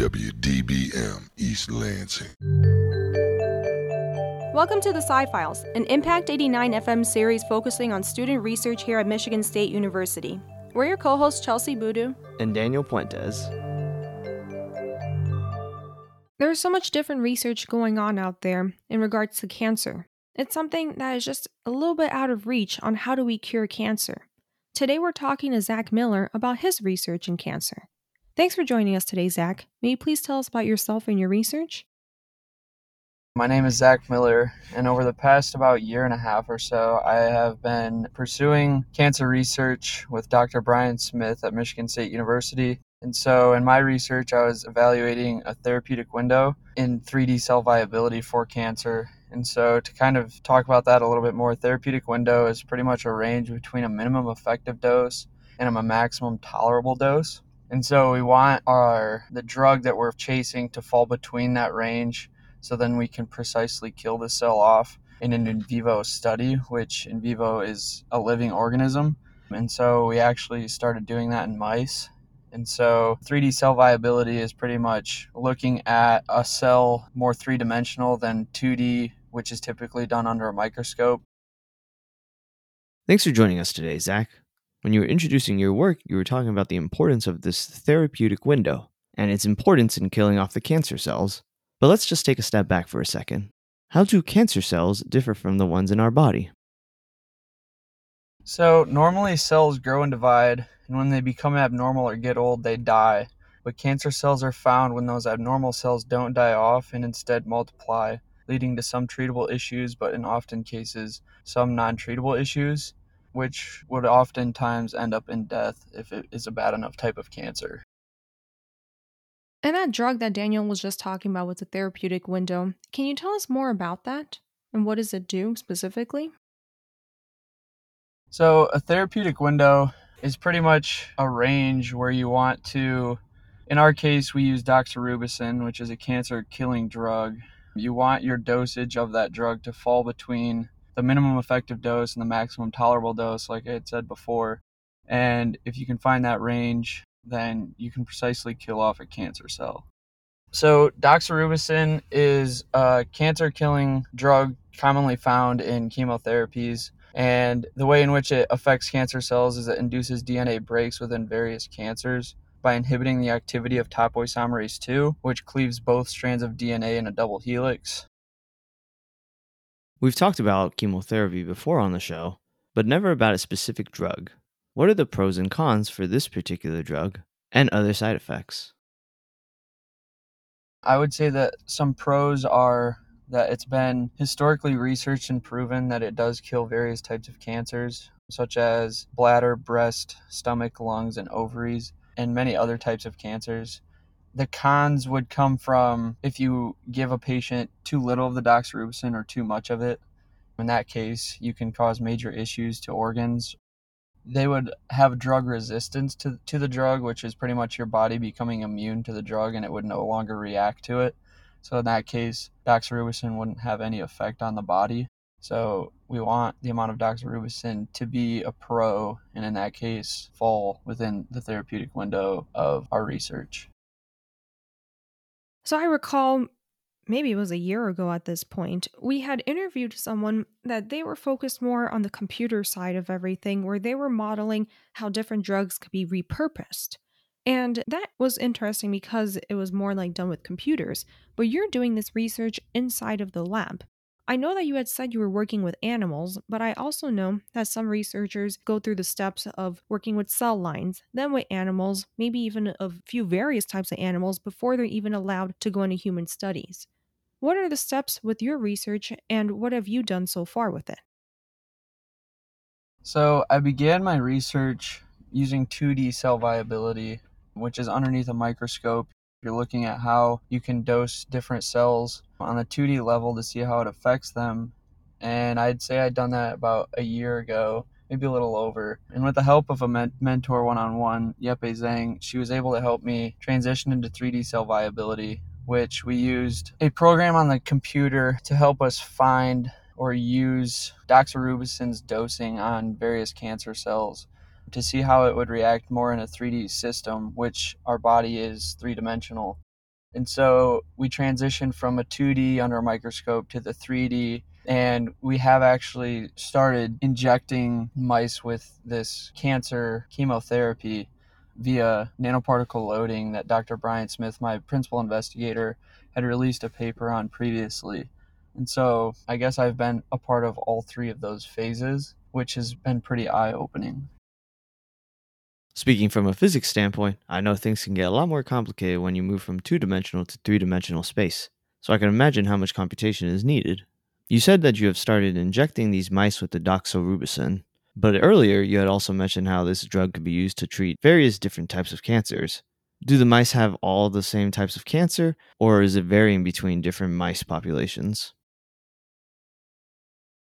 WDBM East Lansing. Welcome to the Sci Files, an Impact 89 FM series focusing on student research here at Michigan State University. We're your co hosts, Chelsie Boudou and Daniel Puentes. There is so much different research going on out there in regards to cancer. It's something that is just a little bit out of reach on how do we cure cancer. Today we're talking to Zach Miller about his research in cancer. Thanks for joining us today, Zach. May you please tell us about yourself and your research? My name is Zach Miller, and over the past about year and a half or so, I have been pursuing cancer research with Dr. Brian Smith at Michigan State University. And so, in my research, I was evaluating a therapeutic window in 3D cell viability for cancer. And so, to kind of talk about that a little bit more, therapeutic window is pretty much a range between a minimum effective dose and a maximum tolerable dose. And so we want our the drug that we're chasing to fall between that range so then we can precisely kill the cell off in an in vivo study, which in vivo is a living organism. And so we actually started doing that in mice. And so 3D cell viability is pretty much looking at a cell more three dimensional than 2D, which is typically done under a microscope. Thanks for joining us today, Zach. When you were introducing your work, you were talking about the importance of this therapeutic window and its importance in killing off the cancer cells. But let's just take a step back for a second. How do cancer cells differ from the ones in our body? So, normally cells grow and divide, and when they become abnormal or get old, they die. But cancer cells are found when those abnormal cells don't die off and instead multiply, leading to some treatable issues, but in often cases, some non treatable issues which would oftentimes end up in death if it is a bad enough type of cancer. And that drug that Daniel was just talking about with the therapeutic window, can you tell us more about that? And what does it do specifically? So, a therapeutic window is pretty much a range where you want to, in our case, we use doxorubicin, which is a cancer killing drug. You want your dosage of that drug to fall between the minimum effective dose and the maximum tolerable dose, like I had said before. And if you can find that range, then you can precisely kill off a cancer cell. So, doxorubicin is a cancer killing drug commonly found in chemotherapies. And the way in which it affects cancer cells is it induces DNA breaks within various cancers by inhibiting the activity of topoisomerase 2, which cleaves both strands of DNA in a double helix. We've talked about chemotherapy before on the show, but never about a specific drug. What are the pros and cons for this particular drug and other side effects? I would say that some pros are that it's been historically researched and proven that it does kill various types of cancers, such as bladder, breast, stomach, lungs, and ovaries, and many other types of cancers. The cons would come from if you give a patient too little of the doxorubicin or too much of it. In that case, you can cause major issues to organs. They would have drug resistance to, to the drug, which is pretty much your body becoming immune to the drug and it would no longer react to it. So, in that case, doxorubicin wouldn't have any effect on the body. So, we want the amount of doxorubicin to be a pro, and in that case, fall within the therapeutic window of our research. So I recall maybe it was a year ago at this point, we had interviewed someone that they were focused more on the computer side of everything, where they were modeling how different drugs could be repurposed. And that was interesting because it was more like done with computers, but you're doing this research inside of the lab. I know that you had said you were working with animals, but I also know that some researchers go through the steps of working with cell lines, then with animals, maybe even a few various types of animals before they're even allowed to go into human studies. What are the steps with your research and what have you done so far with it? So, I began my research using 2D cell viability, which is underneath a microscope you're looking at how you can dose different cells on the 2D level to see how it affects them. And I'd say I'd done that about a year ago, maybe a little over. And with the help of a men- mentor one on one, Yepe Zhang, she was able to help me transition into 3D cell viability, which we used a program on the computer to help us find or use doxorubicin's dosing on various cancer cells to see how it would react more in a 3D system, which our body is three dimensional. And so we transitioned from a 2D under a microscope to the 3D and we have actually started injecting mice with this cancer chemotherapy via nanoparticle loading that Dr. Brian Smith, my principal investigator, had released a paper on previously. And so I guess I've been a part of all three of those phases, which has been pretty eye opening. Speaking from a physics standpoint, I know things can get a lot more complicated when you move from two dimensional to three dimensional space, so I can imagine how much computation is needed. You said that you have started injecting these mice with the doxorubicin, but earlier you had also mentioned how this drug could be used to treat various different types of cancers. Do the mice have all the same types of cancer, or is it varying between different mice populations?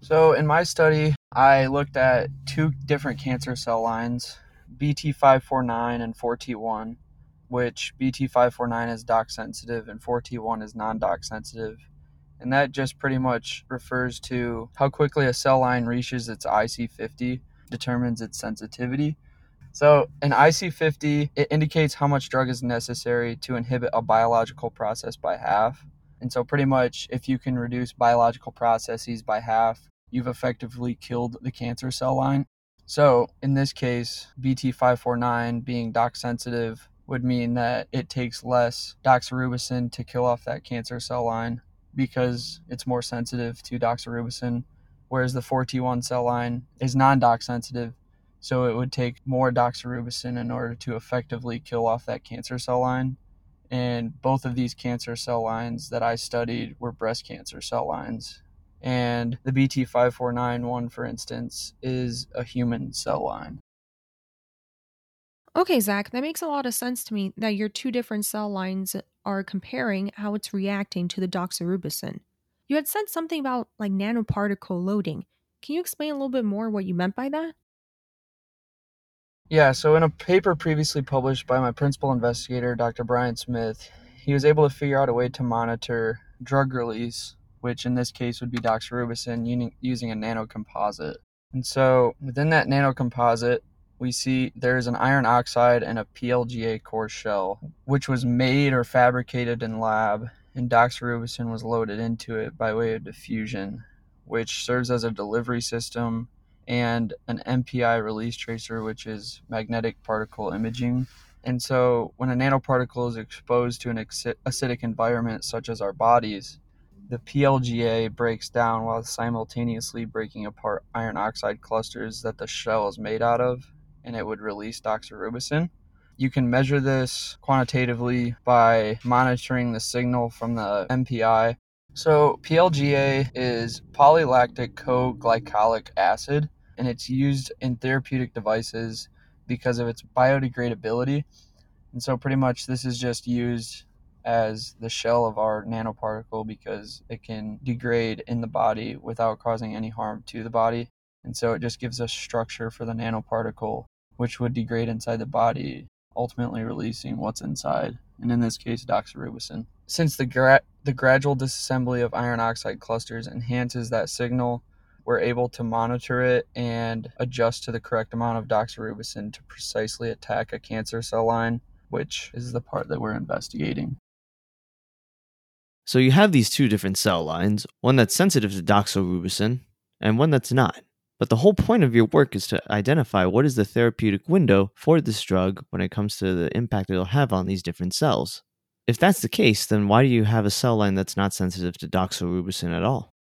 So, in my study, I looked at two different cancer cell lines, BT549 and 4T1, which BT549 is dox sensitive and 4T1 is non dox sensitive and that just pretty much refers to how quickly a cell line reaches its IC50 determines its sensitivity. So, an IC50 it indicates how much drug is necessary to inhibit a biological process by half. And so pretty much if you can reduce biological processes by half, you've effectively killed the cancer cell line. So, in this case, BT549 being dox sensitive would mean that it takes less doxorubicin to kill off that cancer cell line because it's more sensitive to doxorubicin, whereas the 4T1 cell line is non dox sensitive. So it would take more doxorubicin in order to effectively kill off that cancer cell line. And both of these cancer cell lines that I studied were breast cancer cell lines. And the BT5491, for instance, is a human cell line. Okay, Zach, that makes a lot of sense to me that your two different cell lines are comparing how it's reacting to the doxorubicin. You had said something about like nanoparticle loading. Can you explain a little bit more what you meant by that? Yeah, so in a paper previously published by my principal investigator, Dr. Brian Smith, he was able to figure out a way to monitor drug release, which in this case would be doxorubicin, using a nanocomposite. And so within that nanocomposite, we see there's an iron oxide and a PLGA core shell, which was made or fabricated in lab, and doxorubicin was loaded into it by way of diffusion, which serves as a delivery system and an MPI release tracer, which is magnetic particle imaging. And so, when a nanoparticle is exposed to an acidic environment such as our bodies, the PLGA breaks down while simultaneously breaking apart iron oxide clusters that the shell is made out of and it would release doxorubicin. You can measure this quantitatively by monitoring the signal from the MPI. So, PLGA is polylactic co-glycolic acid, and it's used in therapeutic devices because of its biodegradability. And so, pretty much, this is just used as the shell of our nanoparticle because it can degrade in the body without causing any harm to the body. And so, it just gives us structure for the nanoparticle which would degrade inside the body, ultimately releasing what's inside, and in this case, doxorubicin. Since the, gra- the gradual disassembly of iron oxide clusters enhances that signal, we're able to monitor it and adjust to the correct amount of doxorubicin to precisely attack a cancer cell line, which is the part that we're investigating. So you have these two different cell lines, one that's sensitive to doxorubicin and one that's not. But the whole point of your work is to identify what is the therapeutic window for this drug when it comes to the impact it'll have on these different cells. If that's the case, then why do you have a cell line that's not sensitive to doxorubicin at all?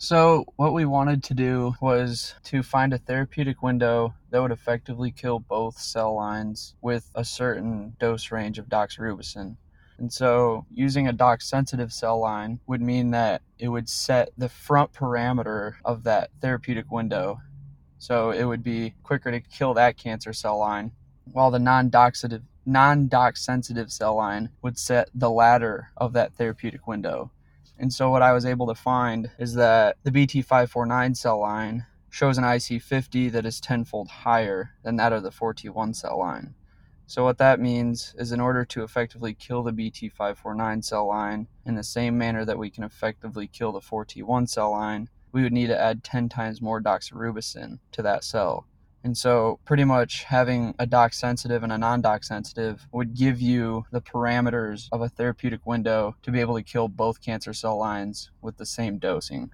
So, what we wanted to do was to find a therapeutic window that would effectively kill both cell lines with a certain dose range of doxorubicin. And so using a dox sensitive cell line would mean that it would set the front parameter of that therapeutic window. So it would be quicker to kill that cancer cell line, while the non doxative non-dox sensitive cell line would set the latter of that therapeutic window. And so what I was able to find is that the BT549 cell line shows an IC50 that is tenfold higher than that of the 4T1 cell line. So what that means is in order to effectively kill the BT549 cell line in the same manner that we can effectively kill the 4T1 cell line, we would need to add 10 times more doxorubicin to that cell. And so, pretty much having a dox sensitive and a non dox sensitive would give you the parameters of a therapeutic window to be able to kill both cancer cell lines with the same dosing.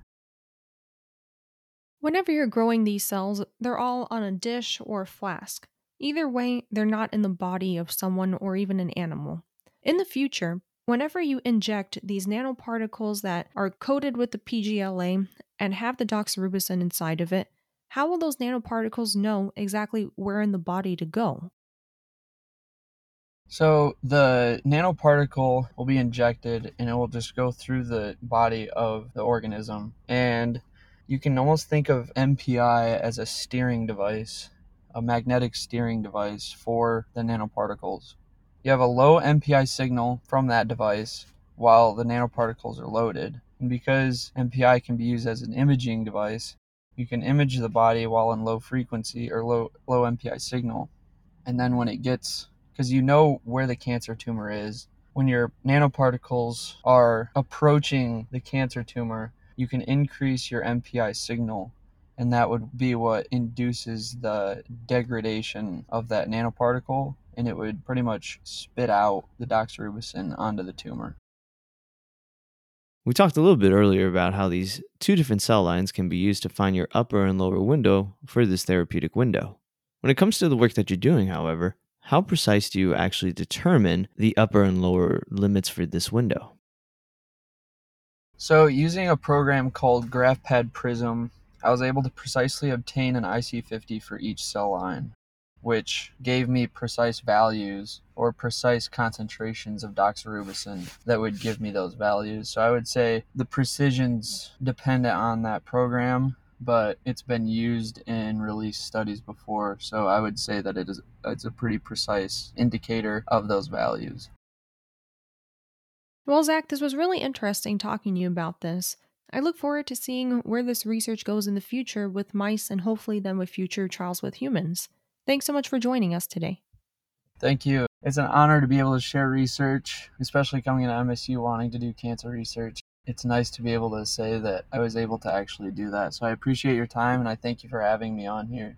Whenever you're growing these cells, they're all on a dish or flask. Either way, they're not in the body of someone or even an animal. In the future, whenever you inject these nanoparticles that are coated with the PGLA and have the doxorubicin inside of it, how will those nanoparticles know exactly where in the body to go? So the nanoparticle will be injected and it will just go through the body of the organism. And you can almost think of MPI as a steering device, a magnetic steering device for the nanoparticles. You have a low MPI signal from that device while the nanoparticles are loaded. And because MPI can be used as an imaging device, you can image the body while in low frequency or low low MPI signal. And then when it gets because you know where the cancer tumor is, when your nanoparticles are approaching the cancer tumor, you can increase your MPI signal and that would be what induces the degradation of that nanoparticle and it would pretty much spit out the doxorubicin onto the tumor. We talked a little bit earlier about how these two different cell lines can be used to find your upper and lower window for this therapeutic window. When it comes to the work that you're doing, however, how precise do you actually determine the upper and lower limits for this window? So, using a program called GraphPad Prism, I was able to precisely obtain an IC50 for each cell line which gave me precise values or precise concentrations of doxorubicin that would give me those values. So I would say the precision's dependent on that program, but it's been used in release studies before. So I would say that it is it's a pretty precise indicator of those values. Well, Zach, this was really interesting talking to you about this. I look forward to seeing where this research goes in the future with mice and hopefully then with future trials with humans. Thanks so much for joining us today. Thank you. It's an honor to be able to share research, especially coming into MSU wanting to do cancer research. It's nice to be able to say that I was able to actually do that. So I appreciate your time and I thank you for having me on here.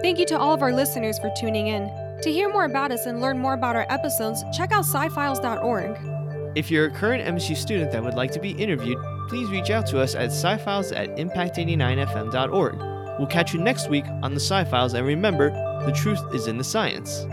Thank you to all of our listeners for tuning in. To hear more about us and learn more about our episodes, check out scifiles.org. If you're a current MSU student that would like to be interviewed, please reach out to us at scifiles at impact89fm.org. We'll catch you next week on the Sci Files, and remember, the truth is in the science.